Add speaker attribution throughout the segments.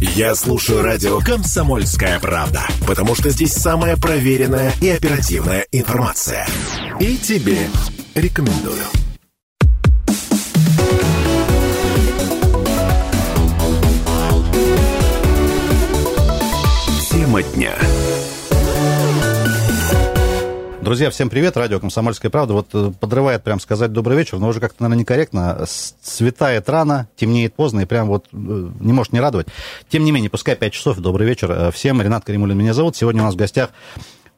Speaker 1: Я слушаю радио «Комсомольская правда», потому что здесь самая проверенная и оперативная информация. И тебе рекомендую. Тема дня.
Speaker 2: Друзья, всем привет. Радио «Комсомольская правда». Вот э, подрывает прям сказать добрый вечер, но уже как-то, наверное, некорректно. Светает рано, темнеет поздно и прям вот э, не может не радовать. Тем не менее, пускай 5 часов. Добрый вечер э, всем. Ренат Каримулин меня зовут. Сегодня у нас в гостях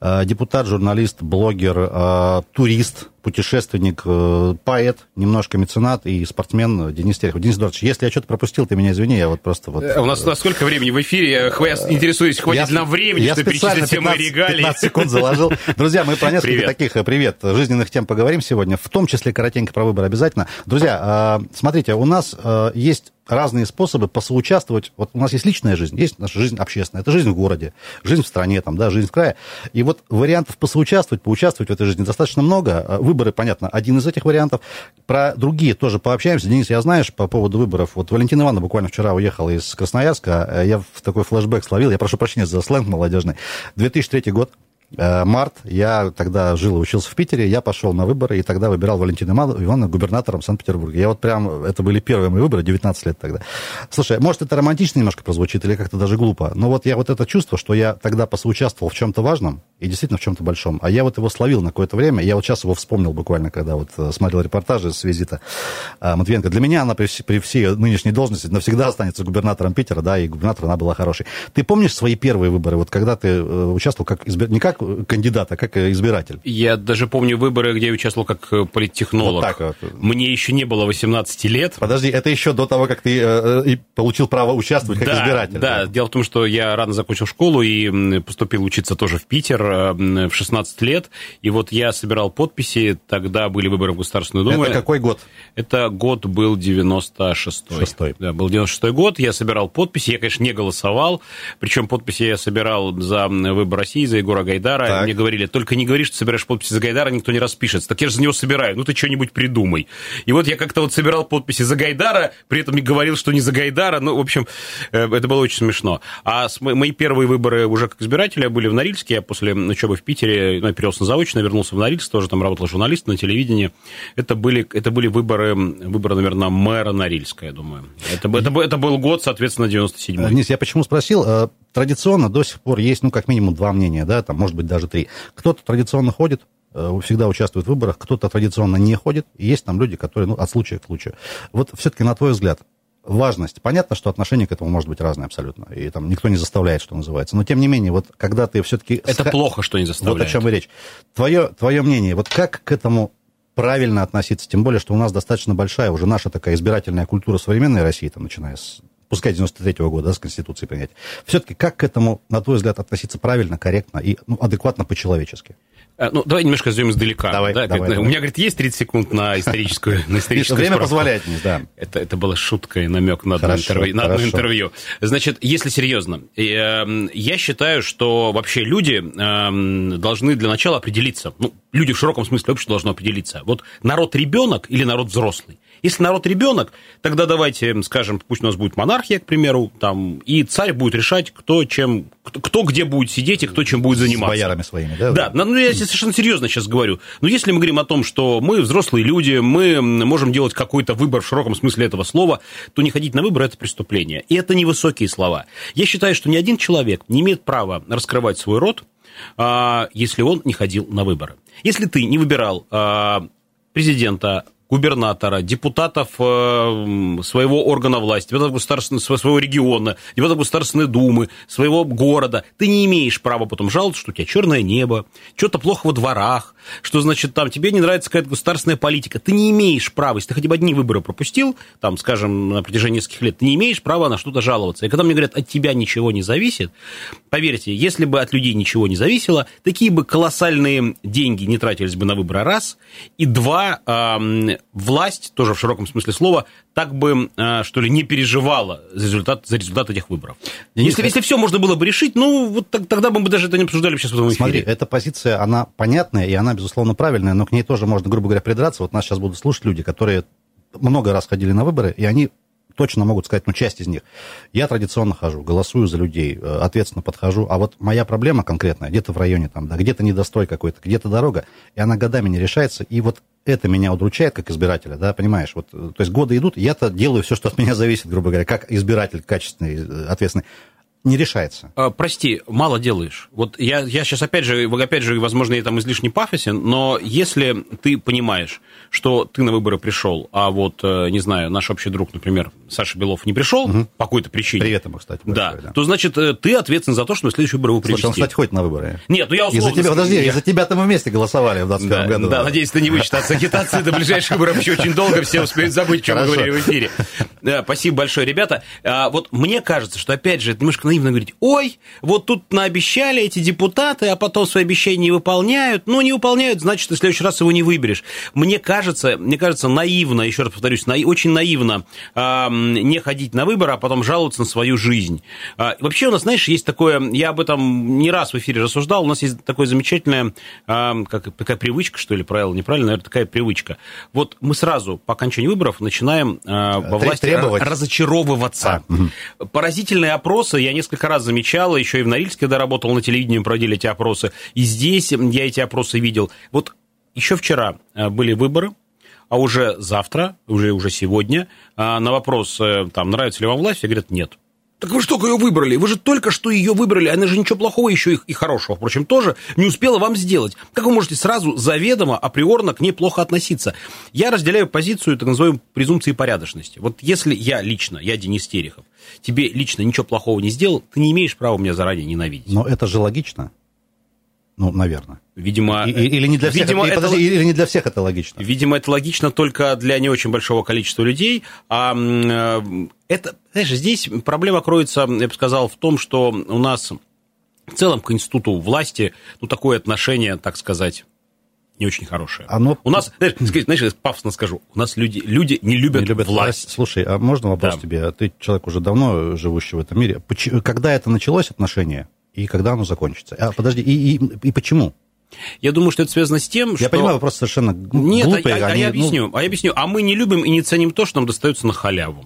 Speaker 2: депутат, журналист, блогер, турист, путешественник, э, поэт, немножко меценат и спортсмен Денис Терехов. Денис Эдуардович, если я что-то пропустил, ты меня извини, я вот просто вот...
Speaker 3: Э, у нас, у нас сколько времени в эфире? Я интересуюсь, хватит ли нам времени,
Speaker 2: я
Speaker 3: что перечислить все мои регалии?
Speaker 2: 15 секунд заложил. Друзья, мы про несколько привет. таких, э, привет, жизненных тем поговорим сегодня, в том числе коротенько про выбор обязательно. Друзья, смотрите, у нас есть разные способы посоучаствовать. Вот у нас есть личная жизнь, есть наша жизнь общественная, это жизнь в городе, жизнь в стране, там, да, жизнь в крае. И вот вариантов посоучаствовать, поучаствовать в этой жизни достаточно много выборы, понятно, один из этих вариантов. Про другие тоже пообщаемся. Денис, я знаешь, по поводу выборов, вот Валентина Ивановна буквально вчера уехала из Красноярска, я в такой флешбэк словил, я прошу прощения за сленг молодежный. 2003 год, март, я тогда жил и учился в Питере, я пошел на выборы, и тогда выбирал Валентина Ивановна губернатором Санкт-Петербурга. Я вот прям, это были первые мои выборы, 19 лет тогда. Слушай, может, это романтично немножко прозвучит или как-то даже глупо, но вот я вот это чувство, что я тогда посоучаствовал в чем-то важном, и действительно в чем-то большом, а я вот его словил на какое-то время, я вот сейчас его вспомнил буквально, когда вот э, смотрел репортажи с визита э, Матвиенко. Для меня она при, при всей нынешней должности навсегда останется губернатором Питера, да, и губернатор она была хорошей. Ты помнишь свои первые выборы, вот когда ты участвовал как избир... не как кандидат, а как избиратель.
Speaker 3: Я даже помню выборы, где я участвовал как э, политтехнолог. Вот так вот. Мне еще не было 18 лет.
Speaker 2: Подожди, это еще до того, как ты э, э получил право участвовать как
Speaker 3: да,
Speaker 2: избиратель.
Speaker 3: Да, да, дело в том, что я рано закончил школу и поступил учиться тоже в Питер э, в 16 лет. И вот я собирал подписи, тогда были выборы в Государственную Думу.
Speaker 2: Это какой год?
Speaker 3: Это год был 96-й.
Speaker 2: Шестой.
Speaker 3: Да, был 96-й год, я собирал подписи, я, конечно, не голосовал, причем подписи я собирал за выбор России, за Егора Гайдара. Так. Мне говорили, только не говори, что собираешь подписи за Гайдара, никто не распишется. Так я же за него собираю, ну ты что-нибудь придумай. И вот я как-то вот собирал подписи за Гайдара, при этом и говорил, что не за Гайдара, ну, в общем, э, это было очень смешно. А мои первые выборы уже как избирателя были в Норильске, я после учебы в Питере, ну, я перевелся на заочно, вернулся в Норильск, тоже там работал журналистом на телевидении. Это были, это были выборы, выборы, наверное, мэра Норильска, я думаю. Это, это, это был год, соответственно, 97-й.
Speaker 2: Денис, я почему спросил? Традиционно до сих пор есть, ну, как минимум два мнения, да, там, может быть, даже три. Кто-то традиционно ходит, э, всегда участвует в выборах, кто-то традиционно не ходит, и есть там люди, которые, ну, от случая к случаю. Вот все-таки, на твой взгляд, важность. Понятно, что отношение к этому может быть разное абсолютно, и там никто не заставляет, что называется. Но тем не менее, вот когда ты все-таки...
Speaker 3: Это ска... плохо, что не заставляет.
Speaker 2: Вот о чем и речь. Твое, твое мнение, вот как к этому правильно относиться, тем более, что у нас достаточно большая уже наша такая избирательная культура современной России, там, начиная с пускай 93-го года, да, с Конституции принять. Все-таки как к этому, на твой взгляд, относиться правильно, корректно и ну, адекватно по-человечески?
Speaker 3: Э, ну, давай немножко зайдем издалека.
Speaker 2: Давай,
Speaker 3: да?
Speaker 2: давай,
Speaker 3: У
Speaker 2: давай.
Speaker 3: меня, говорит, есть 30 секунд на историческую, на историческую
Speaker 2: Время справку. позволяет, не, да.
Speaker 3: Это, это была шутка и намек на, одно интервью, на одно интервью. Значит, если серьезно, эм, я считаю, что вообще люди эм, должны для начала определиться. Ну, люди в широком смысле общества должны определиться. Вот народ ребенок или народ взрослый? Если народ ребенок, тогда давайте скажем, пусть у нас будет монархия, к примеру, там, и царь будет решать, кто чем, кто где будет сидеть и кто чем будет заниматься.
Speaker 2: С боярами своими, да?
Speaker 3: Да, ну я совершенно серьезно сейчас говорю. Но если мы говорим о том, что мы взрослые люди, мы можем делать какой-то выбор в широком смысле этого слова, то не ходить на выборы – это преступление. И это невысокие слова. Я считаю, что ни один человек не имеет права раскрывать свой рот, а, если он не ходил на выборы. Если ты не выбирал а, президента, губернатора, депутатов э, своего органа власти, депутатов государственного, своего региона, депутатов Государственной Думы, своего города, ты не имеешь права потом жаловаться, что у тебя черное небо, что-то плохо во дворах, что, значит, там тебе не нравится какая-то государственная политика. Ты не имеешь права, если ты хотя бы одни выборы пропустил, там, скажем, на протяжении нескольких лет, ты не имеешь права на что-то жаловаться. И когда мне говорят, от тебя ничего не зависит, поверьте, если бы от людей ничего не зависело, такие бы колоссальные деньги не тратились бы на выборы, раз, и два, власть, тоже в широком смысле слова, так бы, а, что ли, не переживала за результат, за результат этих выборов. Денис, если, если все можно было бы решить, ну, вот тогда бы мы даже это не обсуждали сейчас в этом эфире.
Speaker 2: Смотри, эта позиция, она понятная, и она, безусловно, правильная, но к ней тоже можно, грубо говоря, придраться. Вот нас сейчас будут слушать люди, которые много раз ходили на выборы, и они точно могут сказать, ну, часть из них. Я традиционно хожу, голосую за людей, э, ответственно подхожу. А вот моя проблема конкретная, где-то в районе, там, да, где-то недострой какой-то, где-то дорога, и она годами не решается. И вот это меня удручает как избирателя, да, понимаешь? Вот, то есть годы идут, я-то делаю все, что от меня зависит, грубо говоря, как избиратель качественный, ответственный не решается.
Speaker 3: А, прости, мало делаешь. Вот я, я сейчас опять же, опять же, возможно, я там излишне пафосен, но если ты понимаешь, что ты на выборы пришел, а вот, э, не знаю, наш общий друг, например, Саша Белов не пришел угу. по какой-то причине.
Speaker 2: Привет ему, кстати.
Speaker 3: Большое, да, да, то значит, э, ты ответственен за то, что на следующие выборы вы привести.
Speaker 2: Слушай, он, кстати, ходит на выборы.
Speaker 3: Нет, ну я условно...
Speaker 2: Из-за тебя, подожди, я... из-за тебя-то мы вместе голосовали в 21
Speaker 3: да,
Speaker 2: году.
Speaker 3: Да, надеюсь, ты не вычитаться агитации до ближайших выборов еще очень долго, все успеют забыть, что мы говорили в эфире. Да, спасибо большое, ребята. А, вот мне кажется, что, опять же, это немножко наивно говорить, ой, вот тут наобещали эти депутаты, а потом свои обещания не выполняют. Ну, не выполняют, значит, в следующий раз его не выберешь. Мне кажется, мне кажется, наивно, еще раз повторюсь, на, очень наивно а, не ходить на выборы, а потом жаловаться на свою жизнь. А, вообще у нас, знаешь, есть такое, я об этом не раз в эфире рассуждал, у нас есть такое замечательное, а, как, такая привычка, что ли, правило, неправильно, наверное, такая привычка. Вот мы сразу по окончании выборов начинаем а, во власти требовать. разочаровываться. А, угу. Поразительные опросы, я несколько раз замечал, еще и в Норильске, когда работал на телевидении, проводили эти опросы, и здесь я эти опросы видел. Вот еще вчера а, были выборы, а уже завтра, уже, уже сегодня, а, на вопрос, э, там, нравится ли вам власть, все говорят, нет. Так вы только ее выбрали, вы же только что ее выбрали, она же ничего плохого еще и, хорошего, впрочем, тоже не успела вам сделать. Как вы можете сразу заведомо, априорно к ней плохо относиться? Я разделяю позицию так называемой презумпции порядочности. Вот если я лично, я Денис Терехов, тебе лично ничего плохого не сделал, ты не имеешь права меня заранее ненавидеть.
Speaker 2: Но это же логично. Ну, наверное.
Speaker 3: Видимо,
Speaker 2: и, или не для всех. Видимо, это, подожди, или не для всех это логично.
Speaker 3: Видимо, это логично только для не очень большого количества людей. А э, это, знаешь, здесь проблема кроется, я бы сказал, в том, что у нас в целом к институту власти, ну, такое отношение, так сказать, не очень хорошее. Оно... У нас, знаешь, знаешь, пафосно скажу, у нас люди, люди не любят, не любят власть. власть.
Speaker 2: Слушай, а можно вопрос да. тебе? Ты человек уже давно живущий в этом мире. Когда это началось, отношение? И когда оно закончится. А, подожди, и, и, и почему?
Speaker 3: Я думаю, что это связано с тем, что...
Speaker 2: Я понимаю, вопрос совершенно
Speaker 3: Нет, глупый. Нет, а, а, они, я объясню, ну... а я объясню. А мы не любим и не ценим то, что нам достается на халяву.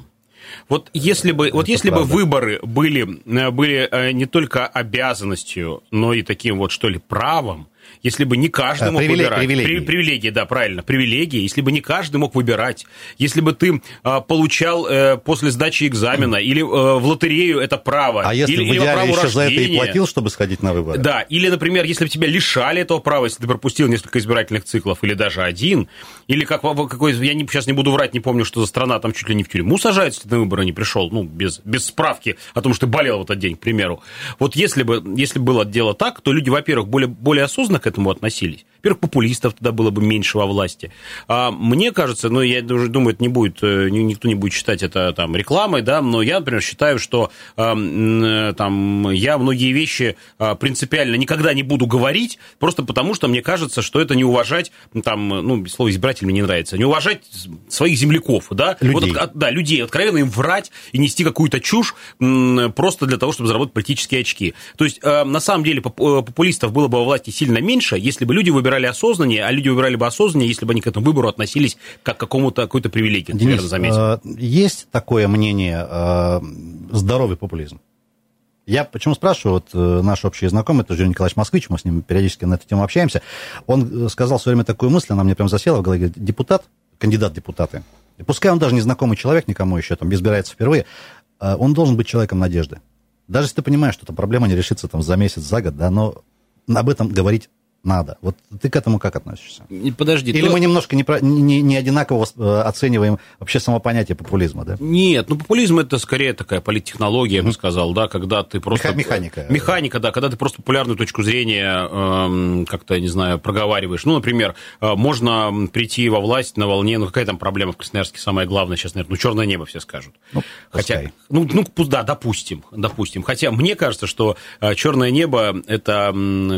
Speaker 3: Вот если бы, вот если бы выборы были, э, были э, не только обязанностью, но и таким вот, что ли, правом, если бы не каждый мог Привилег, выбирать. Привилегии. привилегии, да, правильно, привилегии. Если бы не каждый мог выбирать. Если бы ты а, получал а, после сдачи экзамена или а, в лотерею это право.
Speaker 2: А если
Speaker 3: или,
Speaker 2: в идеале еще за это и платил, чтобы сходить на выборы?
Speaker 3: Да, или, например, если бы тебя лишали этого права, если ты пропустил несколько избирательных циклов или даже один, или как какой, я не, сейчас не буду врать, не помню, что за страна, там чуть ли не в тюрьму сажают, если ты на выборы не пришел, ну, без, без справки о том, что ты болел в этот день, к примеру. Вот если бы, если было дело так, то люди, во-первых, более, более осознанно к этому относились. Во-первых, популистов тогда было бы меньше во власти. А мне кажется, ну, я уже думаю, это не будет, э, никто не будет считать это там рекламой, да, но я, например, считаю, что э, там я многие вещи э, принципиально никогда не буду говорить, просто потому что мне кажется, что это не уважать, там, ну, слово избиратель мне не нравится, не уважать своих земляков, да,
Speaker 2: людей.
Speaker 3: Вот, да, людей, откровенно им врать и нести какую-то чушь просто для того, чтобы заработать политические очки. То есть, на самом деле, популистов было бы во власти сильно меньше, если бы люди выбирали осознаннее, а люди выбирали бы осознаннее, если бы они к этому выбору относились как к какому-то какой-то привилегии.
Speaker 2: Денис, заметил. Э, есть такое мнение э, здоровый популизм? Я почему спрашиваю, вот э, наш общий знакомый, это Юрий Николаевич Москвич, мы с ним периодически на эту тему общаемся, он сказал в свое время такую мысль, она мне прям засела в голове, говорит, депутат, кандидат депутаты, и пускай он даже незнакомый человек, никому еще там избирается впервые, он должен быть человеком надежды. Даже если ты понимаешь, что эта проблема не решится там за месяц, за год, да, но об этом говорить надо. Вот ты к этому как относишься?
Speaker 3: Подожди.
Speaker 2: Или то... мы немножко не, не, не одинаково э, оцениваем вообще само понятие популизма, да?
Speaker 3: Нет, ну популизм это скорее такая политтехнология, я бы сказал, да, когда ты просто...
Speaker 2: Механика.
Speaker 3: Механика, да, когда ты просто популярную точку зрения э, как-то, не знаю, проговариваешь. Ну, например, э, можно прийти во власть на волне, ну какая там проблема в Красноярске, самое главное сейчас, наверное, ну черное небо все скажут. Ну, Хотя, ну, ну, да, допустим, допустим. Хотя мне кажется, что э, черное небо это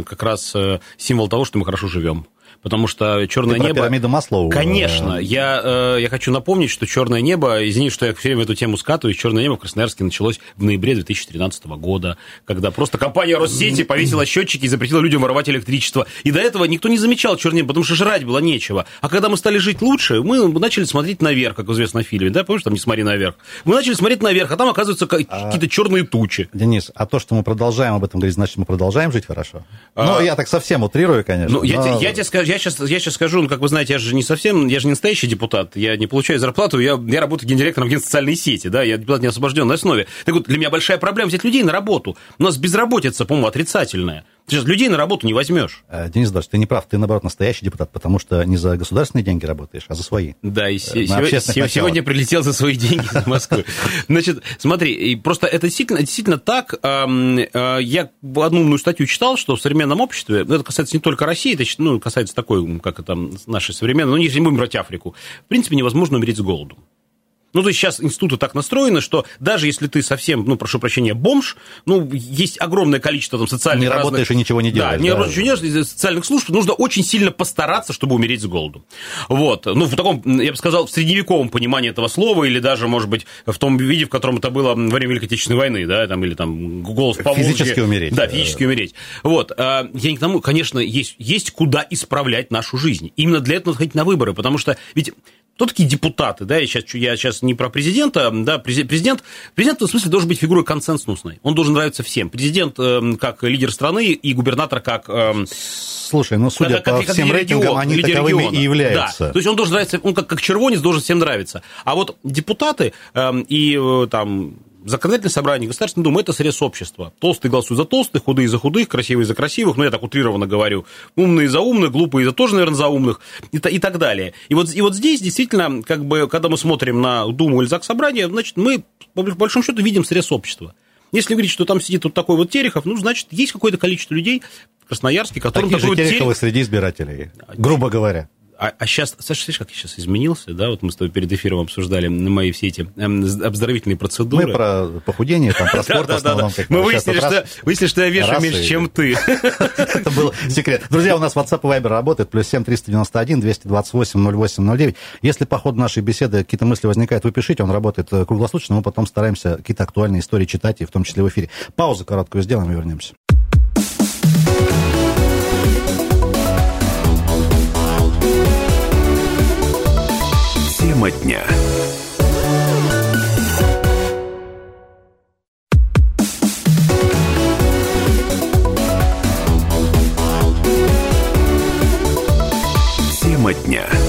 Speaker 3: как раз символ символ того, что мы хорошо живем. Потому что черное небо...
Speaker 2: пирамиду Маслоу.
Speaker 3: Конечно. Я, э, я хочу напомнить, что черное небо, извини, что я все время в эту тему скатываюсь, черное небо в Красноярске началось в ноябре 2013 года, когда просто компания Россети повесила счетчики и запретила людям воровать электричество. И до этого никто не замечал черное небо, потому что жрать было нечего. А когда мы стали жить лучше, мы начали смотреть наверх, как известно в фильме, да, помнишь, там «Не смотри наверх». Мы начали смотреть наверх, а там, оказывается, а, какие-то черные тучи.
Speaker 2: Денис, а то, что мы продолжаем об этом говорить, значит, мы продолжаем жить хорошо? А... Ну, я так совсем утрирую, конечно. Ну,
Speaker 3: я, тебе скажу, я сейчас, я сейчас скажу, ну, как вы знаете, я же не совсем, я же не настоящий депутат, я не получаю зарплату, я, я работаю гендиректором в социальной сети, да, я депутат не освобожденной основе. Так вот, для меня большая проблема взять людей на работу. У нас безработица, по-моему, отрицательная. Ты же людей на работу не возьмешь.
Speaker 2: Э, Денис Даш, ты не прав, ты, наоборот, настоящий депутат, потому что не за государственные деньги работаешь, а за свои.
Speaker 3: Да, и э, сегодня, сегодня прилетел за свои деньги из Москвы. Значит, смотри, просто это действительно, действительно так. Э, я одну умную статью читал, что в современном обществе, ну, это касается не только России, это ну, касается такой, как это, нашей современной, если не будем брать Африку, в принципе, невозможно умереть с голоду. Ну, то есть сейчас институты так настроены, что даже если ты совсем, ну, прошу прощения, бомж, ну, есть огромное количество там социальных
Speaker 2: Не разных... работаешь и ничего не делаешь.
Speaker 3: Да, не да. работаешь, ничего не делаешь, социальных служб, нужно очень сильно постараться, чтобы умереть с голоду. Вот. Ну, в таком, я бы сказал, в средневековом понимании этого слова, или даже, может быть, в том виде, в котором это было во время Великой Отечественной войны, да, там, или там голос по
Speaker 2: Физически умереть.
Speaker 3: Да, физически умереть. Вот. А, я не к тому, конечно, есть, есть куда исправлять нашу жизнь. Именно для этого надо ходить на выборы, потому что ведь кто такие депутаты, да, я сейчас, я сейчас не про президента, да, президент, президент в смысле должен быть фигурой консенсусной, он должен нравиться всем. Президент э, как лидер страны и губернатор как... Э,
Speaker 2: Слушай, ну, судя как, по как, всем как рейтингам, регион, они таковыми региона. и являются.
Speaker 3: Да, то есть он должен нравиться, он как, как червонец должен всем нравиться. А вот депутаты э, и э, там законодательное собрание, Государственная Дума – это срез общества. Толстые голосуют за толстых, худые за худых, красивые за красивых, ну, я так утрированно говорю, умные за умных, глупые за тоже, наверное, за умных и, и так далее. И вот, и вот здесь действительно, как бы, когда мы смотрим на Думу или ЗАГС Собрание, значит, мы, по большому счету, видим срез общества. Если говорить, что там сидит вот такой вот Терехов, ну, значит, есть какое-то количество людей в Красноярске, которым
Speaker 2: Такие же Тереховы Терех... среди избирателей, грубо говоря
Speaker 3: а, а сейчас, Саша, смотришь, как я сейчас изменился, да, вот мы с тобой перед эфиром обсуждали на мои все эти эм, оздоровительные процедуры.
Speaker 2: Мы про похудение, там, про спорт в основном.
Speaker 3: Мы выяснили, что, выяснили, что я вешу меньше, чем ты.
Speaker 2: Это был секрет. Друзья, у нас WhatsApp и Viber работает, плюс 7 391 228 0809. Если по ходу нашей беседы какие-то мысли возникают, вы пишите, он работает э, круглосуточно, мы потом стараемся какие-то актуальные истории читать, и в том числе в эфире. Паузу короткую сделаем и вернемся.
Speaker 1: Тема дня. Тема дня.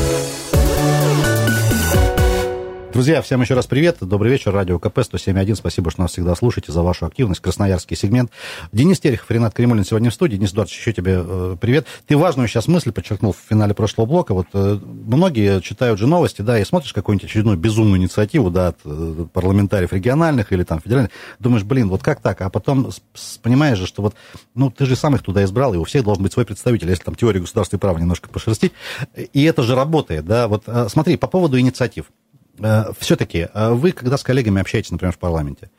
Speaker 2: Друзья, всем еще раз привет. Добрый вечер. Радио КП 107.1. Спасибо, что нас всегда слушаете, за вашу активность. Красноярский сегмент. Денис Терехов, Ренат Кремулин сегодня в студии. Денис Эдуардович, еще тебе э, привет. Ты важную сейчас мысль подчеркнул в финале прошлого блока. Вот э, многие читают же новости, да, и смотришь какую-нибудь очередную безумную инициативу, да, от э, парламентариев региональных или там федеральных. Думаешь, блин, вот как так? А потом понимаешь же, что вот, ну, ты же сам их туда избрал, и у всех должен быть свой представитель, если там теорию государства и права немножко пошерстить. И это же работает, да. Вот э, смотри, по поводу инициатив. Э, все-таки э, вы, когда с коллегами общаетесь, например, в парламенте,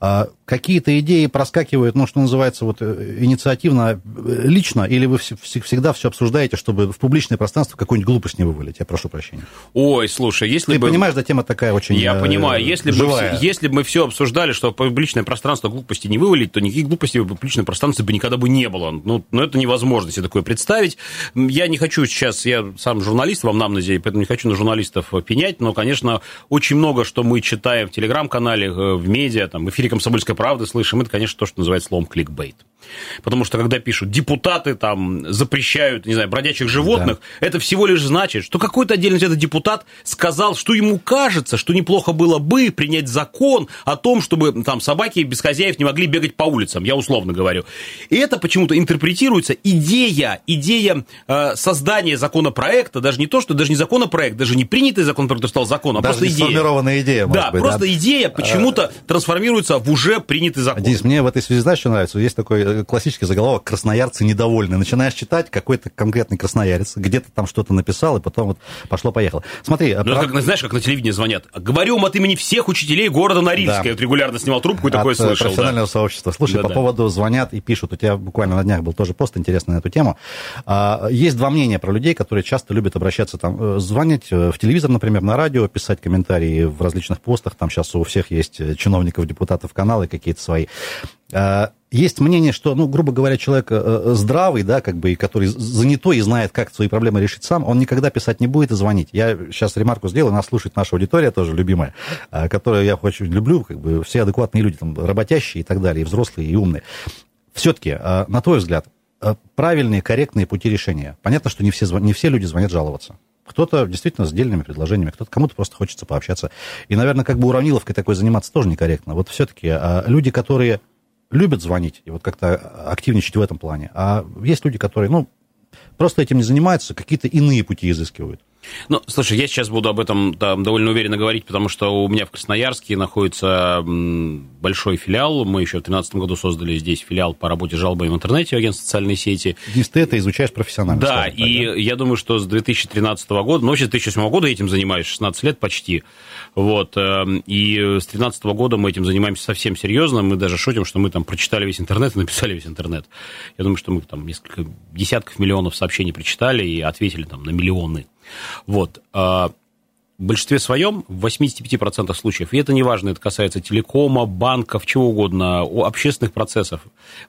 Speaker 2: э, какие-то идеи проскакивают, ну, что называется, вот инициативно, лично, или вы всегда все обсуждаете, чтобы в публичное пространство какую-нибудь глупость не вывалить? Я прошу прощения.
Speaker 3: Ой, слушай, если
Speaker 2: Ты
Speaker 3: бы...
Speaker 2: понимаешь, да, тема такая очень
Speaker 3: Я понимаю, если живая. бы, если бы мы все обсуждали, что в публичное пространство глупости не вывалить, то никаких глупостей в публичном пространстве бы никогда бы не было. Ну, но это невозможно себе такое представить. Я не хочу сейчас, я сам журналист вам намназе, поэтому не хочу на журналистов пенять, но, конечно, очень много, что мы читаем в телеграм-канале, э, в медиа, там, в эфире «Комсомольской правды» слышим, это, конечно, то, что называется словом кликбейт. Потому что, когда пишут, депутаты там запрещают, не знаю, бродячих животных, да. это всего лишь значит, что какой-то отдельный этот депутат сказал, что ему кажется, что неплохо было бы принять закон о том, чтобы там собаки без хозяев не могли бегать по улицам, я условно говорю. И это почему-то интерпретируется идея, идея э, создания законопроекта, даже не то, что даже не законопроект, даже не принятый законопроект, который стал законом, а даже просто идея.
Speaker 2: сформированная идея,
Speaker 3: Да,
Speaker 2: быть,
Speaker 3: просто да? идея почему-то трансформируется в уже принятый закон.
Speaker 2: Денис, мне в этой связи знаешь, что нравится? Есть такой просто классический заголовок «Красноярцы недовольны». Начинаешь читать, какой-то конкретный красноярец где-то там что-то написал, и потом вот пошло-поехало. Смотри.
Speaker 3: Ну, про... как, знаешь, как на телевидении звонят. Говорю вам от имени всех учителей города Норильска. Да. Я вот регулярно снимал трубку и от такое слышал.
Speaker 2: профессионального
Speaker 3: да.
Speaker 2: сообщества. Слушай, да, по да. поводу звонят и пишут. У тебя буквально на днях был тоже пост интересный на эту тему. А, есть два мнения про людей, которые часто любят обращаться там, э, звонить э, в телевизор, например, на радио, писать комментарии в различных постах. Там сейчас у всех есть э, чиновников, депутатов каналы какие-то свои. А, есть мнение, что, ну, грубо говоря, человек здравый, да, как бы, и который занятой и знает, как свои проблемы решить сам, он никогда писать не будет и звонить. Я сейчас ремарку сделаю, нас слушает наша аудитория тоже любимая, а, которую я очень люблю, как бы, все адекватные люди, там, работящие и так далее, и взрослые, и умные. Все-таки, на твой взгляд, правильные, корректные пути решения. Понятно, что не все, не все люди звонят жаловаться. Кто-то действительно с дельными предложениями, кто-то кому-то просто хочется пообщаться. И, наверное, как бы уравниловкой такой заниматься тоже некорректно. Вот все-таки а, люди, которые любят звонить и вот как-то активничать в этом плане, а есть люди, которые, ну, просто этим не занимаются, какие-то иные пути изыскивают.
Speaker 3: Ну, слушай, я сейчас буду об этом там, довольно уверенно говорить, потому что у меня в Красноярске находится большой филиал. Мы еще в 2013 году создали здесь филиал по работе с жалобами в интернете, агентство социальной сети.
Speaker 2: Здесь ты это изучаешь профессионально.
Speaker 3: Да, скажем, и да? я думаю, что с 2013 года, ну, вообще с 2008 года я этим занимаюсь, 16 лет почти. Вот, эм, и с 2013 года мы этим занимаемся совсем серьезно. Мы даже шутим, что мы там прочитали весь интернет и написали весь интернет. Я думаю, что мы там несколько десятков миллионов сообщений прочитали и ответили там на миллионы. Вот. А, в большинстве своем, в 85% случаев, и это не важно, это касается телекома, банков, чего угодно, общественных процессов,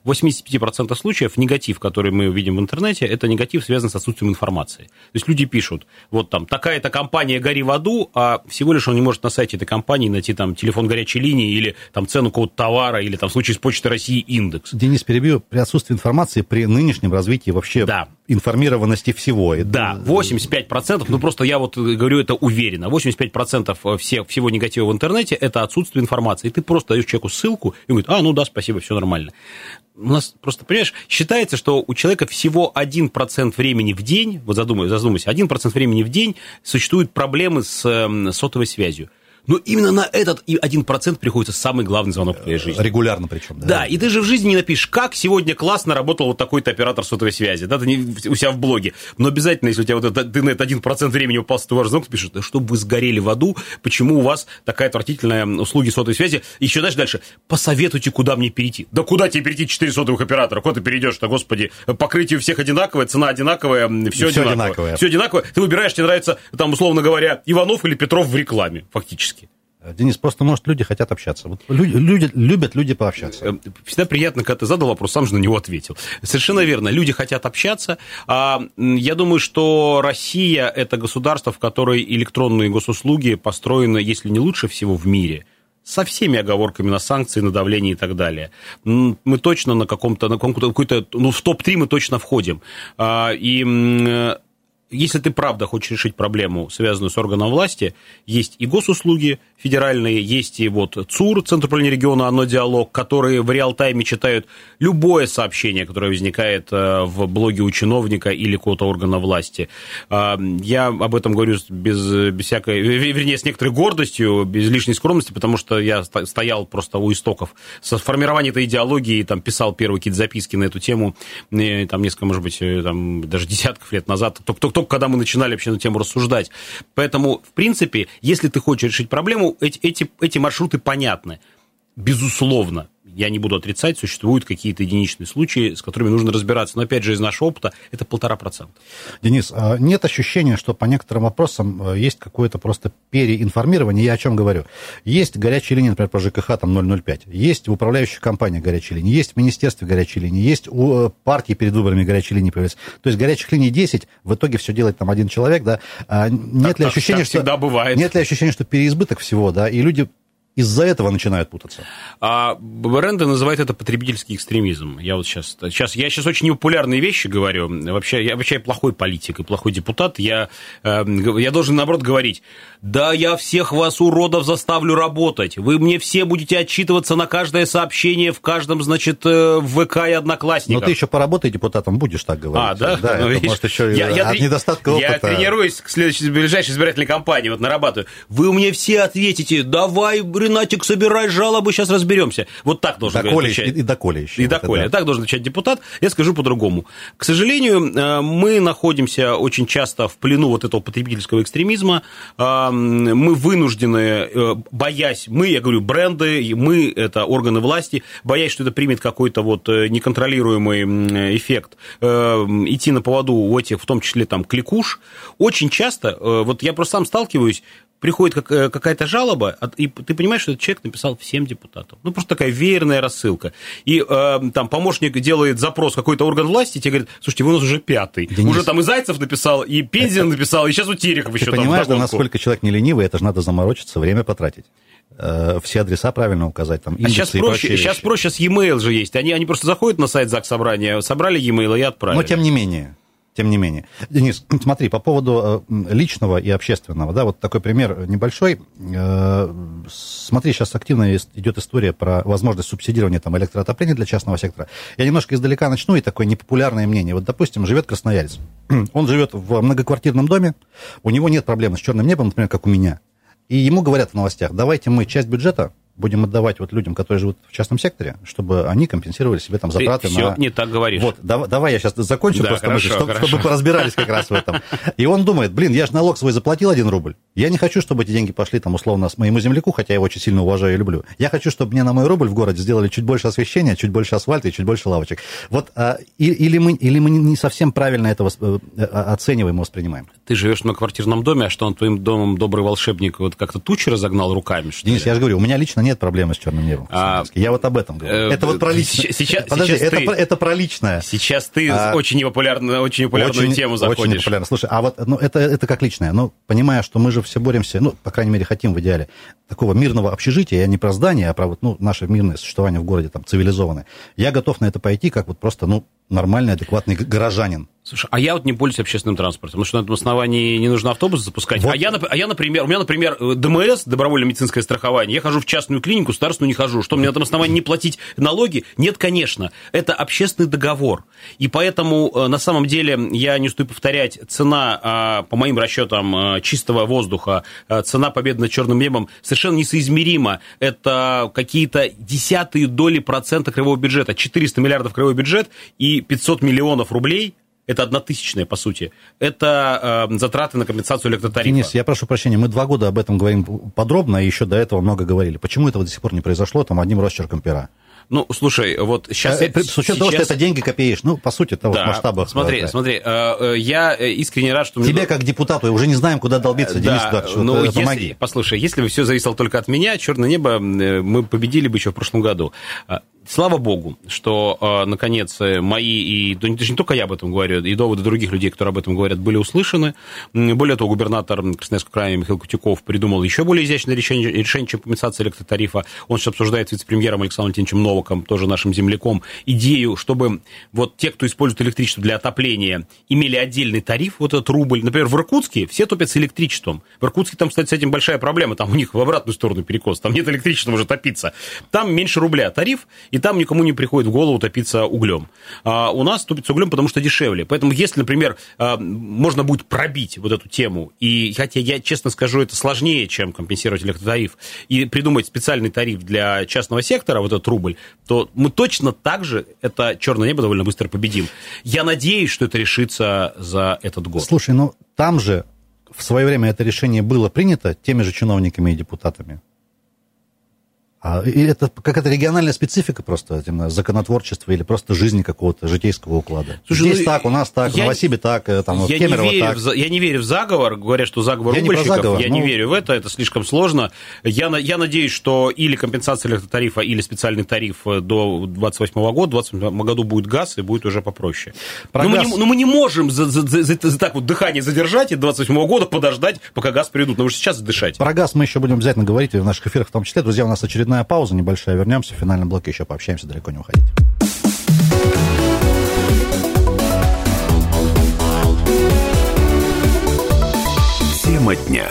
Speaker 3: в 85% случаев негатив, который мы видим в интернете, это негатив, связан с отсутствием информации. То есть люди пишут, вот там, такая-то компания «Гори в аду», а всего лишь он не может на сайте этой компании найти там телефон горячей линии или там цену какого-то товара, или там в случае с Почтой России индекс.
Speaker 2: Денис, перебью, при отсутствии информации, при нынешнем развитии вообще да. Информированности всего.
Speaker 3: Да, 85%, ну просто я вот говорю это уверенно уверенно, 85% всех, всего негатива в интернете – это отсутствие информации. И ты просто даешь человеку ссылку, и говорит, а, ну да, спасибо, все нормально. У нас просто, понимаешь, считается, что у человека всего 1% времени в день, вот задумайся, задумайся, 1% времени в день существуют проблемы с сотовой связью. Но именно на этот один процент приходится самый главный звонок в твоей жизни.
Speaker 2: Регулярно причем,
Speaker 3: да? Да, и ты же в жизни не напишешь, как сегодня классно работал вот такой-то оператор сотовой связи, да, ты не у себя в блоге. Но обязательно, если у тебя вот это, ты на этот один процент времени упал с ваш звонок, ты пишешь, да чтобы вы сгорели в аду, почему у вас такая отвратительная услуги сотовой связи. Еще дальше, дальше, посоветуйте, куда мне перейти. Да куда тебе перейти 4 сотовых оператора? Куда ты перейдешь-то, господи? Покрытие у всех одинаковое, цена одинаковая, все, все одинаковое. одинаковое. Все одинаковое. Ты выбираешь, тебе нравится, там, условно говоря, Иванов или Петров в рекламе, фактически.
Speaker 2: Денис, просто, может, люди хотят общаться. Вот люди, люди, любят люди пообщаться. Э,
Speaker 3: всегда приятно, когда ты задал вопрос, сам же на него ответил. Совершенно верно. Люди хотят общаться. А я думаю, что Россия – это государство, в которой электронные госуслуги построены, если не лучше всего в мире – со всеми оговорками на санкции, на давление и так далее. Мы точно на каком-то, на какой-то, ну, в топ-3 мы точно входим. А, и если ты правда хочешь решить проблему, связанную с органом власти, есть и госуслуги федеральные, есть и вот ЦУР, Центр управления региона, оно диалог, которые в реал-тайме читают любое сообщение, которое возникает э, в блоге у чиновника или какого-то органа власти. А, я об этом говорю без, без всякой, вернее, с некоторой гордостью, без лишней скромности, потому что я стоял просто у истоков со формирования этой идеологии, там, писал первые какие-то записки на эту тему, там, несколько, может быть, э, там, даже десятков лет назад. Кто, кто, только когда мы начинали вообще на тему рассуждать. Поэтому, в принципе, если ты хочешь решить проблему, эти, эти, эти маршруты понятны. Безусловно, я не буду отрицать, существуют какие-то единичные случаи, с которыми нужно разбираться. Но, опять же, из нашего опыта это полтора процента.
Speaker 2: Денис, а нет ощущения, что по некоторым вопросам э, есть какое-то просто переинформирование? Я о чем говорю? Есть горячая линия, например, по ЖКХ, там 005. Есть в управляющих компаниях горячая линия. Есть в министерстве горячая линия. Есть у э, партии перед выборами горячая линия появляется. То есть горячих линий 10, в итоге все делает там один человек, да? А нет так, ли ощущения, так, так что... бывает. Нет ли ощущения, что переизбыток всего, да, и люди из-за этого начинают путаться.
Speaker 3: А бренды называют это потребительский экстремизм. Я вот сейчас, сейчас, я сейчас очень непопулярные вещи говорю. Вообще, я вообще плохой политик и плохой депутат. Я, э, я должен, наоборот, говорить, да я всех вас, уродов, заставлю работать. Вы мне все будете отчитываться на каждое сообщение в каждом, значит, э, ВК и Одноклассниках.
Speaker 2: Но ты еще поработай депутатом, будешь так говорить.
Speaker 3: А, да?
Speaker 2: Да, ну, это, может, еще
Speaker 3: я, я, от недостатка опыта. Я тренируюсь к следующей ближайшей избирательной кампании, вот нарабатываю. Вы мне все ответите, давай, Ренатик, собирай жалобы, сейчас разберемся. Вот так должен
Speaker 2: доколе отвечать. И, и доколе еще.
Speaker 3: И доколе. Да. Так должен отвечать депутат. Я скажу по-другому. К сожалению, э, мы находимся очень часто в плену вот этого потребительского экстремизма. Э, мы вынуждены, э, боясь, мы, я говорю, бренды, мы, это органы власти, боясь, что это примет какой-то вот неконтролируемый эффект, идти на поводу у этих, в том числе там, кликуш. Очень часто, вот я просто сам сталкиваюсь, приходит как, э, какая-то жалоба, и ты понимаешь, что этот человек написал всем депутатам. Ну, просто такая веерная рассылка. И э, там помощник делает запрос какой-то орган власти, и тебе говорит, слушайте, вы у нас уже пятый. Денис... Уже там и Зайцев написал, и Пензин написал, и сейчас у Терехов еще
Speaker 2: ты там. понимаешь, да, насколько человек не ленивый, это же надо заморочиться, время потратить э, все адреса правильно указать, там,
Speaker 3: а сейчас проще, сейчас проще с e-mail же есть. Они, они просто заходят на сайт ЗАГС Собрания, собрали e-mail и отправили.
Speaker 2: Но тем не менее, тем не менее. Денис, смотри, по поводу э, личного и общественного, да, вот такой пример небольшой. Э, смотри, сейчас активно идет история про возможность субсидирования там, электроотопления для частного сектора. Я немножко издалека начну, и такое непопулярное мнение. Вот, допустим, живет красноярец. Он живет в многоквартирном доме, у него нет проблем с черным небом, например, как у меня. И ему говорят в новостях, давайте мы часть бюджета будем отдавать вот людям, которые живут в частном секторе, чтобы они компенсировали себе там затраты
Speaker 3: Ты на... не так говоришь.
Speaker 2: Вот, давай, давай я сейчас закончу да, просто хорошо, мысль, чтобы, хорошо. чтобы поразбирались как раз в этом. И он думает, блин, я же налог свой заплатил один рубль. Я не хочу, чтобы эти деньги пошли там условно с моему земляку, хотя я его очень сильно уважаю и люблю. Я хочу, чтобы мне на мой рубль в городе сделали чуть больше освещения, чуть больше асфальта и чуть больше лавочек. Вот а, или, мы, или мы не совсем правильно это э, оцениваем и воспринимаем.
Speaker 3: Ты живешь на квартирном доме, а что он твоим домом добрый волшебник вот как-то тучи разогнал руками?
Speaker 2: Что Денис, ли? я же говорю, у меня лично нет проблемы с черным небом. А, я вот об этом говорю. Э, это вот про личное. Сейчас, Подожди, сейчас это, ты, это про личное.
Speaker 3: Сейчас ты а, очень непопулярную, очень популярную очень, тему заходишь. Очень непопулярно.
Speaker 2: Слушай, а вот ну, это, это как личное. Ну, понимая, что мы же все боремся, ну, по крайней мере, хотим в идеале такого мирного общежития, я не про здание, а про вот, ну, наше мирное существование в городе, там, цивилизованное. Я готов на это пойти, как вот просто, ну, нормальный, адекватный горожанин.
Speaker 3: Слушай, а я вот не пользуюсь общественным транспортом, потому что на этом основании не нужно автобус запускать. Вот. А, я, а я, например, у меня, например, э, ДМС, добровольное медицинское страхование, я хожу в частную клинику, государственную не хожу. Что, мне на этом основании не платить налоги? Нет, конечно. Это общественный договор. И поэтому, э, на самом деле, я не устаю повторять, цена, а, по моим расчетам, э, чистого воздуха, цена победы над черным небом совершенно несоизмерима. Это какие-то десятые доли процента краевого бюджета. 400 миллиардов краевой бюджет и 500 миллионов рублей – это однотысячная, по сути, это э, затраты на компенсацию электротарифа.
Speaker 2: Денис, я прошу прощения, мы два года об этом говорим подробно, и еще до этого много говорили. Почему этого до сих пор не произошло, там, одним росчерком пера?
Speaker 3: Ну, слушай, вот сейчас...
Speaker 2: А, с учетом сейчас... того, что это деньги копеешь, ну, по сути, того да, масштаба.
Speaker 3: Смотри, да. смотри, э, я искренне рад, что...
Speaker 2: Тебе, как депутату, уже не знаем, куда долбиться, Денис да, Эдуардович, ну, вот,
Speaker 3: если, Послушай, если бы все зависело только от меня, черное небо, мы победили бы еще в прошлом году слава богу, что, э, наконец, мои, и да, не только я об этом говорю, и доводы других людей, которые об этом говорят, были услышаны. Более того, губернатор Красноярского края Михаил Кутюков придумал еще более изящное решение, решение чем компенсация электротарифа. Он сейчас обсуждает с вице-премьером Александром Леонидовичем Новаком, тоже нашим земляком, идею, чтобы вот те, кто использует электричество для отопления, имели отдельный тариф, вот этот рубль. Например, в Иркутске все топят с электричеством. В Иркутске там, кстати, с этим большая проблема, там у них в обратную сторону перекос, там нет электричества, может топиться. Там меньше рубля тариф, там никому не приходит в голову топиться углем. А у нас топится углем, потому что дешевле. Поэтому если, например, а, можно будет пробить вот эту тему, и хотя я честно скажу, это сложнее, чем компенсировать электротариф, и придумать специальный тариф для частного сектора, вот этот рубль, то мы точно так же это черное небо довольно быстро победим. Я надеюсь, что это решится за этот год.
Speaker 2: Слушай, ну там же в свое время это решение было принято теми же чиновниками и депутатами. А, и это какая-то региональная специфика просто именно законотворчества или просто жизни какого-то житейского уклада. Слушай, Здесь ну, так, у нас так, я, в Новосибе так, э, там, я в Кемерово
Speaker 3: не верю
Speaker 2: так.
Speaker 3: В, я не верю в заговор, говорят, что заговор я рубольщиков. Не заговор, я ну... не верю в это, это слишком сложно. Я, я надеюсь, что или компенсация электротарифа, или специальный тариф э, до 2028 года, в 2028 году будет газ и будет уже попроще. Про но, газ... мы не, но мы не можем за, за, за, за, за так вот дыхание задержать и до 2028 года подождать, пока газ придут. Потому что сейчас дышать.
Speaker 2: Про газ мы еще будем обязательно говорить в наших эфирах в том числе. Друзья, у нас очередная очередная пауза небольшая. Вернемся в финальном блоке, еще пообщаемся, далеко не уходите.
Speaker 1: Тема дня.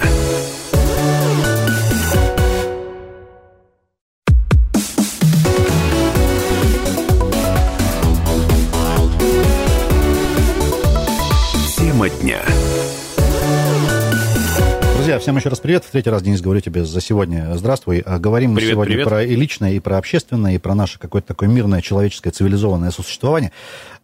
Speaker 2: Друзья, всем еще раз привет. В третий раз, Денис, говорю тебе за сегодня здравствуй. А говорим мы сегодня привет. про и личное, и про общественное, и про наше какое-то такое мирное, человеческое, цивилизованное существование.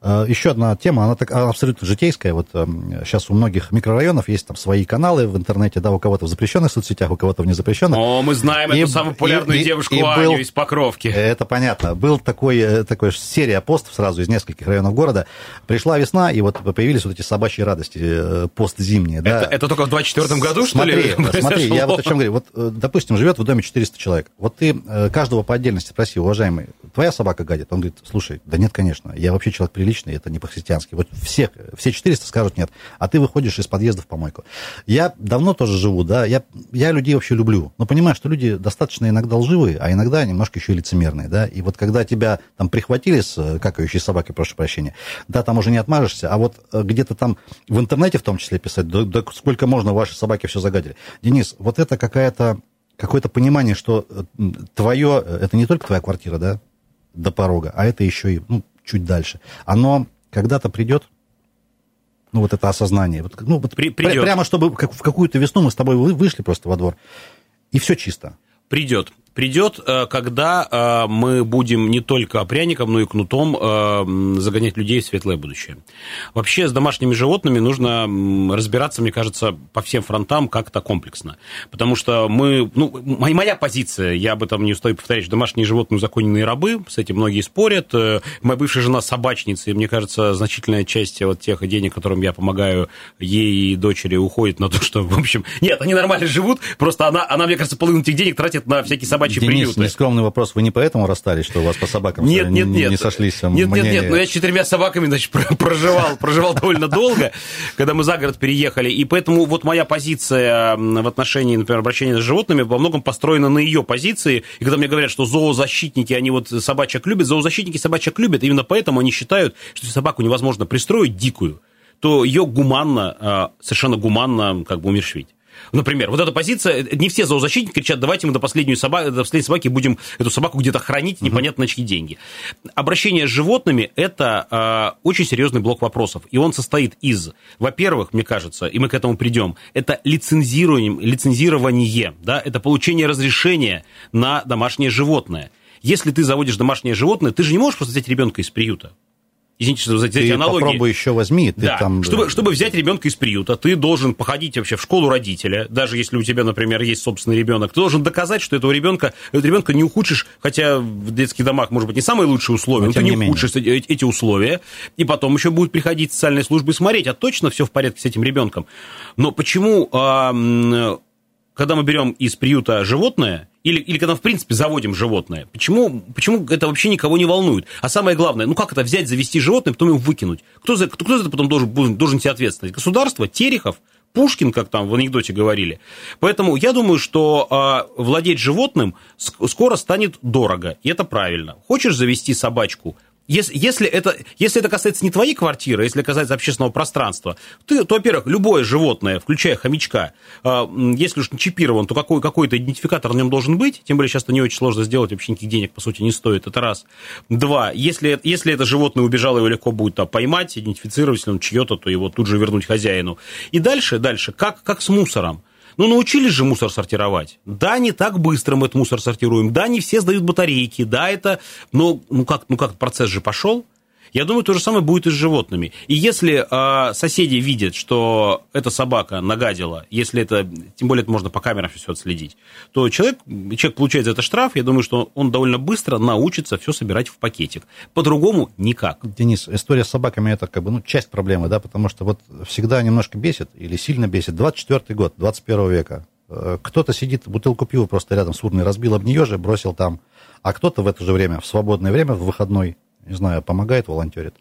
Speaker 2: А, еще одна тема, она так, абсолютно житейская. Вот сейчас у многих микрорайонов есть там свои каналы в интернете, да, у кого-то в запрещенных соцсетях, у кого-то в незапрещенных.
Speaker 3: О, мы знаем и, эту самую популярную и, девушку и, и Аню был, из Покровки.
Speaker 2: Это понятно. Был такой, э, такой серия постов сразу из нескольких районов города. Пришла весна, и вот появились вот эти собачьи радости э, пост зимние.
Speaker 3: Это, да. это только в 24 году, что
Speaker 2: смотри,
Speaker 3: ли?
Speaker 2: Смотри, я вот о чем говорю. Вот, э, допустим, живет в доме 400 человек. Вот ты каждого по отдельности спроси, уважаемый, твоя собака гадит? Он говорит, слушай, да нет, конечно, я вообще человек приличный, это не по-христиански. Вот все, все 400 скажут нет, а ты выходишь из подъезда в помойку. Я давно тоже живу, да, я, я людей вообще люблю, но понимаю, что люди достаточно иногда лживые, а иногда немножко еще и лицемерные, да, и вот когда тебя там прихватили с э, какающей собакой, прошу прощения, да, там уже не отмажешься, а вот э, где-то там в интернете в том числе писать, да, да сколько можно ваши собаки все загадили. Денис, вот это какая-то какое-то понимание, что э, твое, это не только твоя квартира, да, до порога, а это еще и ну, чуть дальше. Оно когда-то придет, ну, вот это осознание. Вот, ну, вот При, придет. Прямо чтобы как, в какую-то весну мы с тобой вышли просто во двор, и все чисто.
Speaker 3: Придет придет, э, когда э, мы будем не только пряником, но и кнутом э, загонять людей в светлое будущее. Вообще с домашними животными нужно разбираться, мне кажется, по всем фронтам как-то комплексно. Потому что мы, ну, моя позиция, я об этом не устаю повторять, что домашние животные узаконенные рабы, с этим многие спорят. Моя бывшая жена собачница, и мне кажется, значительная часть вот тех денег, которым я помогаю ей и дочери, уходит на то, что, в общем, нет, они нормально живут, просто она, она мне кажется, половину этих денег тратит на всякие собачьи собачьи
Speaker 2: Денис,
Speaker 3: приюты.
Speaker 2: нескромный вопрос. Вы не поэтому расстались, что у вас по собакам
Speaker 3: нет, нет,
Speaker 2: не,
Speaker 3: нет.
Speaker 2: не сошлись
Speaker 3: Нет, мнения? нет, нет. Но я с четырьмя собаками, значит, проживал, проживал довольно долго, когда мы за город переехали. И поэтому вот моя позиция в отношении, например, обращения с животными во многом построена на ее позиции. И когда мне говорят, что зоозащитники, они вот собачек любят, зоозащитники собачек любят, именно поэтому они считают, что собаку невозможно пристроить дикую, то ее гуманно, а, совершенно гуманно как бы умершвить. Например, вот эта позиция, не все зоозащитники кричат, давайте мы до последней, собаки, до последней собаки будем эту собаку где-то хранить, непонятно на чьи деньги. Обращение с животными – это э, очень серьезный блок вопросов, и он состоит из, во-первых, мне кажется, и мы к этому придем, это лицензирование, лицензирование да, это получение разрешения на домашнее животное. Если ты заводишь домашнее животное, ты же не можешь просто взять ребенка из приюта извините за эти ты аналогии.
Speaker 2: попробуй еще возьми.
Speaker 3: Ты да. там... чтобы, чтобы взять ребенка из приюта, ты должен походить вообще в школу родителя, даже если у тебя, например, есть собственный ребенок, ты должен доказать, что этого ребенка, этого ребенка не ухудшишь, хотя в детских домах, может быть, не самые лучшие условия, но, но ты не, не ухудшишь эти условия, и потом еще будут приходить социальные службы и смотреть, а точно все в порядке с этим ребенком. Но почему, когда мы берем из приюта животное, или, или когда, в принципе, заводим животное. Почему, почему это вообще никого не волнует? А самое главное, ну как это взять, завести животное, потом его выкинуть? Кто за, кто, кто за это потом должен, должен нести ответственность? Государство? Терехов? Пушкин, как там в анекдоте говорили. Поэтому я думаю, что э, владеть животным скоро станет дорого, и это правильно. Хочешь завести собачку, если, если, это, если это касается не твоей квартиры, если касается общественного пространства, ты, то, во-первых, любое животное, включая хомячка, э, если уж не чипирован, то какой, какой-то идентификатор на нем должен быть, тем более сейчас это не очень сложно сделать, вообще никаких денег, по сути, не стоит, это раз. Два, если, если это животное убежало, его легко будет а, поймать, идентифицировать, если он чье-то, то его тут же вернуть хозяину. И дальше, дальше, как, как с мусором. Ну, научились же мусор сортировать. Да, не так быстро мы этот мусор сортируем. Да, не все сдают батарейки. Да, это... Но ну как, ну как процесс же пошел. Я думаю, то же самое будет и с животными. И если э, соседи видят, что эта собака нагадила, если это, тем более это можно по камерам все отследить, то человек, человек получает за это штраф, я думаю, что он довольно быстро научится все собирать в пакетик. По-другому никак.
Speaker 2: Денис, история с собаками это как бы ну, часть проблемы, да, потому что вот всегда немножко бесит или сильно бесит. 24 год, 21 века. Э, кто-то сидит, бутылку пива просто рядом с урной разбил об нее же, бросил там, а кто-то в это же время, в свободное время, в выходной, не знаю, помогает, волонтерит.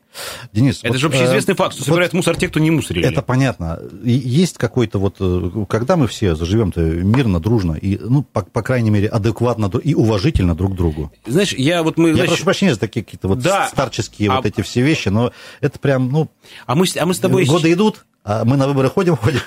Speaker 2: Денис,
Speaker 3: это вот, же общеизвестный э, факт, что собирают вот мусор те, кто не мусорили.
Speaker 2: Это понятно. Есть какой-то вот, э, когда мы все заживем-то мирно, дружно и, ну, по, по крайней мере, адекватно и уважительно друг к другу.
Speaker 3: Знаешь, я вот мы. Я
Speaker 2: прошу прощения за такие какие-то вот да, старческие а, вот эти все вещи, но это прям, ну.
Speaker 3: А мы, а мы с тобой.
Speaker 2: Годы идут, мы на выборы ходим, ходим,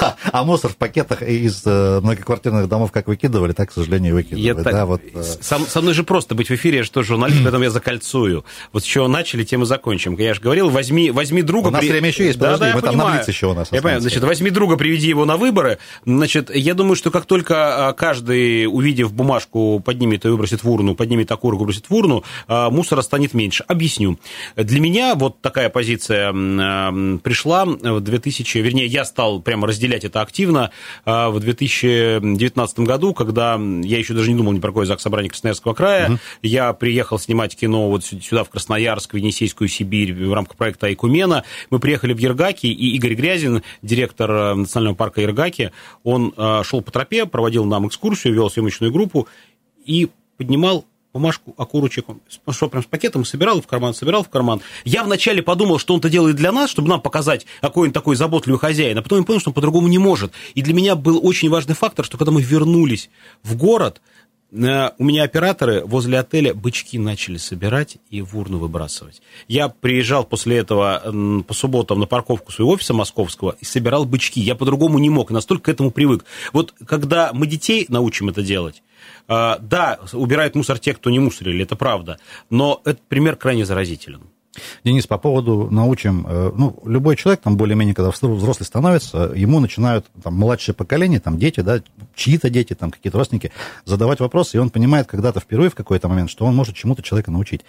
Speaker 2: а, а мусор в пакетах из э, многоквартирных домов как выкидывали, так, к сожалению, выкидывали. Я
Speaker 3: да, вот, э... со, со мной же просто быть в эфире, я же тоже журналист, поэтому я закольцую. Вот с чего начали, тем и закончим. Я же говорил, возьми, возьми друга... У
Speaker 2: нас при... время еще есть, подожди, да, да, мы там понимаю. еще у нас
Speaker 3: Я понимаю, значит, возьми друга, приведи его на выборы. Значит, я думаю, что как только а, каждый, увидев бумажку, поднимет и выбросит в урну, поднимет окурок, выбросит в урну, а, мусора станет меньше. Объясню. Для меня вот такая позиция пришла в 2000 2000, вернее, я стал прямо разделять это активно а, в 2019 году, когда я еще даже не думал ни про какое ЗАГС собрание Красноярского края. Угу. Я приехал снимать кино вот сюда, в Красноярск, в Енисейскую Сибирь, в рамках проекта Айкумена. Мы приехали в Ергаки, и Игорь Грязин, директор э, национального парка Ергаки, он э, шел по тропе, проводил нам экскурсию, вел съемочную группу и поднимал бумажку, окурочек, он шел прям с пакетом, собирал в карман, собирал в карман. Я вначале подумал, что он это делает для нас, чтобы нам показать, какой он такой заботливый хозяин, а потом я понял, что он по-другому не может. И для меня был очень важный фактор, что когда мы вернулись в город, э, у меня операторы возле отеля бычки начали собирать и в урну выбрасывать. Я приезжал после этого по субботам на парковку своего офиса московского и собирал бычки. Я по-другому не мог, настолько к этому привык. Вот когда мы детей научим это делать, а, да, убирают мусор те, кто не мусорили, это правда, но этот пример крайне заразителен.
Speaker 2: Денис, по поводу научим, э, ну, любой человек, там, более-менее, когда взрослый становится, ему начинают, там, младшее поколение, там, дети, да, чьи-то дети, там, какие-то родственники, задавать вопросы, и он понимает когда-то впервые в какой-то момент, что он может чему-то человека научить.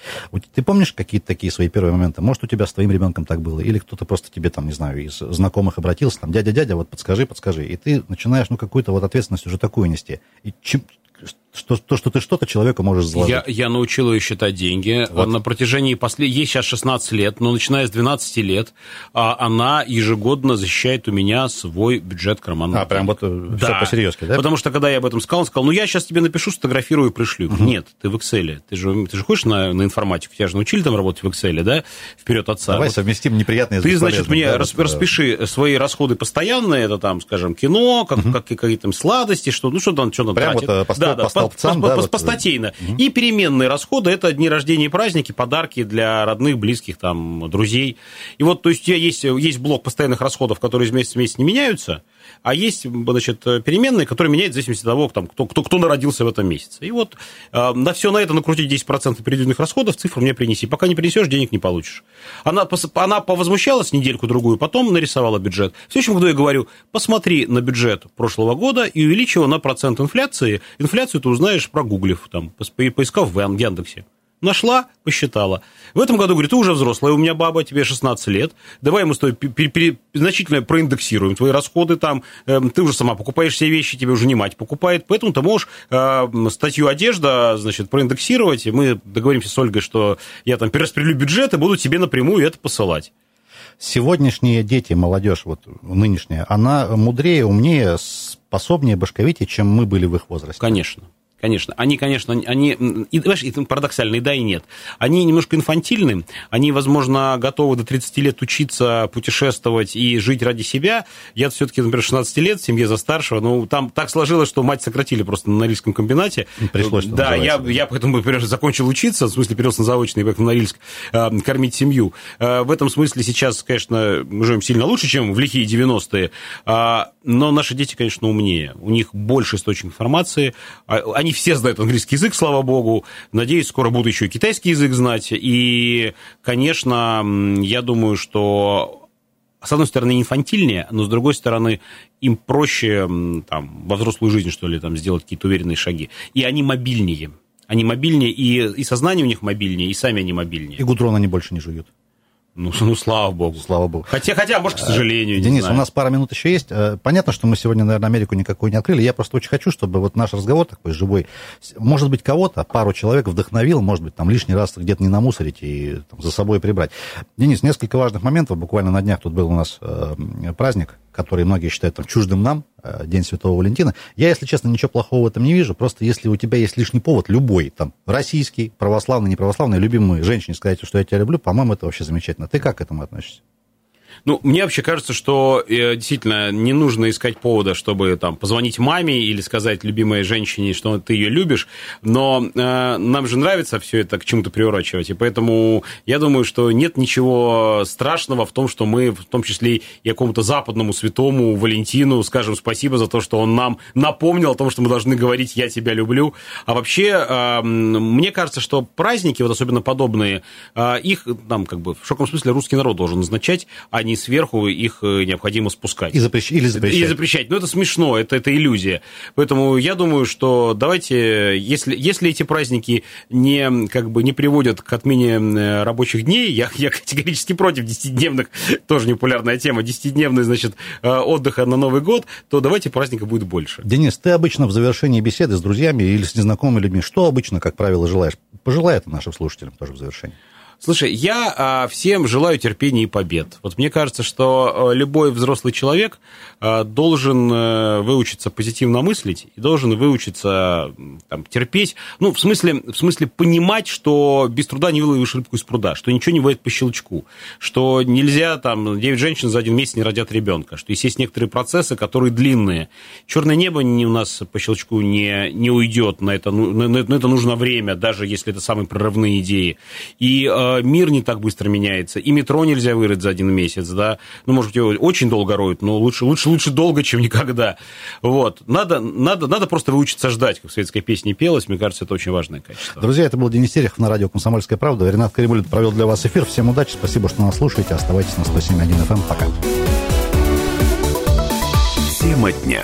Speaker 2: Ты помнишь какие-то такие свои первые моменты? Может, у тебя с твоим ребенком так было? Или кто-то просто тебе, там, не знаю, из знакомых обратился, там, дядя, дядя, вот подскажи, подскажи. И ты начинаешь, ну, какую-то вот ответственность уже такую нести. И чем, just что, то, что ты что-то человеку можешь заложить.
Speaker 3: Я, я научил ее считать деньги. Вот. На протяжении последних... Ей сейчас 16 лет, но начиная с 12 лет а она ежегодно защищает у меня свой бюджет кармана.
Speaker 2: А, прям вот э, да. все по-серьезки, да?
Speaker 3: Потому что, когда я об этом сказал, он сказал, ну, я сейчас тебе напишу, сфотографирую и пришлю. Угу. Нет, ты в Excel. Ты же, ты же ходишь на, на информатику, тебя же научили там работать в Excel, да? Вперед отца.
Speaker 2: Давай вот. совместим неприятные
Speaker 3: Ты, значит, мне да, рас, вот, распиши да. свои расходы постоянные, это там, скажем, кино, как, угу. как, какие-то сладости, что, ну, что там, что там
Speaker 2: Прям тратит. вот по, да, да,
Speaker 3: столбцам, по, да, по, вот, постатейно. Угу. И переменные расходы – это дни рождения и праздники, подарки для родных, близких, там, друзей. И вот, то есть, у тебя есть, есть блок постоянных расходов, которые из месяца в месяц не меняются, а есть, значит, переменные, которые меняются в зависимости от того, там, кто, кто, кто народился в этом месяце. И вот э, на все на это накрутить 10% переведенных расходов, цифру мне принеси. Пока не принесешь, денег не получишь. Она, она повозмущалась недельку-другую, потом нарисовала бюджет. В следующем году я говорю, посмотри на бюджет прошлого года и увеличь его на процент инфляции. Инфляцию ты узнаешь, прогуглив, там, поискав в Яндексе. Нашла, посчитала. В этом году, говорит, ты уже взрослая, у меня баба, тебе 16 лет, давай мы с тобой значительно проиндексируем твои расходы там, э, ты уже сама покупаешь все вещи, тебе уже не мать покупает, поэтому ты можешь э, статью одежда, значит, проиндексировать, и мы договоримся с Ольгой, что я там перераспределю бюджет и буду тебе напрямую это посылать.
Speaker 2: Сегодняшние дети, молодежь вот нынешняя, она мудрее, умнее, способнее башковитее, чем мы были в их возрасте.
Speaker 3: Конечно. Конечно, они, конечно, они, и, знаешь, это парадоксально, и да, и нет. Они немножко инфантильны, они, возможно, готовы до 30 лет учиться, путешествовать и жить ради себя. Я все-таки, например, 16 лет в семье за старшего, ну, там так сложилось, что мать сократили просто на Норильском комбинате.
Speaker 2: Пришлось.
Speaker 3: Да, я, я поэтому, например, закончил учиться, в смысле, перевелся на заочный, поехал в Норильск, э, кормить семью. Э, в этом смысле сейчас, конечно, мы живем сильно лучше, чем в лихие 90-е, э, но наши дети, конечно, умнее. У них больше источников информации, а, они они все знают английский язык, слава богу. Надеюсь, скоро буду еще и китайский язык знать. И, конечно, я думаю, что с одной стороны, инфантильнее, но с другой стороны, им проще там, во взрослую жизнь, что ли, там, сделать какие-то уверенные шаги. И они мобильнее. Они мобильнее, и, и сознание у них мобильнее, и сами они мобильнее.
Speaker 2: И гудрон они больше не жуют.
Speaker 3: Ну, ну, слава богу.
Speaker 2: Слава богу.
Speaker 3: Хотя, хотя, может, к сожалению.
Speaker 2: Денис, у нас пара минут еще есть. Э, понятно, что мы сегодня, наверное, Америку никакую не открыли. Я просто очень хочу, чтобы вот наш разговор такой живой, может быть, кого-то, пару человек вдохновил, может быть, там лишний раз где-то не намусорить и там, за собой прибрать. Денис, несколько важных моментов. Буквально на днях тут был у нас э, праздник который многие считают там, чуждым нам, э, День Святого Валентина. Я, если честно, ничего плохого в этом не вижу. Просто если у тебя есть лишний повод, любой, там, российский, православный, неправославный, любимый женщине сказать, что я тебя люблю, по-моему, это вообще замечательно. Ты как к этому относишься?
Speaker 3: Ну, мне вообще кажется, что э, действительно не нужно искать повода, чтобы там позвонить маме или сказать любимой женщине, что ты ее любишь, но э, нам же нравится все это к чему-то приурочивать, и поэтому я думаю, что нет ничего страшного в том, что мы, в том числе и какому-то западному святому Валентину, скажем спасибо за то, что он нам напомнил о том, что мы должны говорить «я тебя люблю». А вообще, э, мне кажется, что праздники, вот особенно подобные, э, их там как бы в широком смысле русский народ должен назначать, а не не сверху их э, необходимо спускать.
Speaker 2: И запрещ... Или запрещать.
Speaker 3: И запрещать. Но это смешно, это, это иллюзия. Поэтому я думаю, что давайте, если, если эти праздники не, как бы, не приводят к отмене э, рабочих дней, я, я категорически против 10-дневных, тоже непопулярная тема, 10-дневный, значит, э, отдыха на Новый год, то давайте праздников будет больше.
Speaker 2: Денис, ты обычно в завершении беседы с друзьями или с незнакомыми людьми, что обычно, как правило, желаешь? Пожелай это нашим слушателям тоже в завершении.
Speaker 3: Слушай, я а, всем желаю терпения и побед. Вот мне кажется, что а, любой взрослый человек а, должен а, выучиться позитивно мыслить и должен выучиться там, терпеть. Ну, в смысле, в смысле понимать, что без труда не выловишь рыбку из пруда, что ничего не бывает по щелчку, что нельзя там 9 женщин за один месяц не родят ребенка, что есть, есть некоторые процессы, которые длинные. Черное небо не, у нас по щелчку не, не уйдет, на это, на, на это нужно время, даже если это самые прорывные идеи. И Э, мир не так быстро меняется, и метро нельзя вырыть за один месяц, да, ну, может быть, его очень долго роют, но лучше, лучше, лучше долго, чем никогда, вот, надо, надо, надо просто выучиться ждать, как в советской песне пелось, мне кажется, это очень важное качество.
Speaker 2: Друзья, это был Денис Терехов на радио «Комсомольская правда», Ренат Каримулин провел для вас эфир, всем удачи, спасибо, что нас слушаете, оставайтесь на 107.1 FM, эм. пока.
Speaker 1: Тема дня.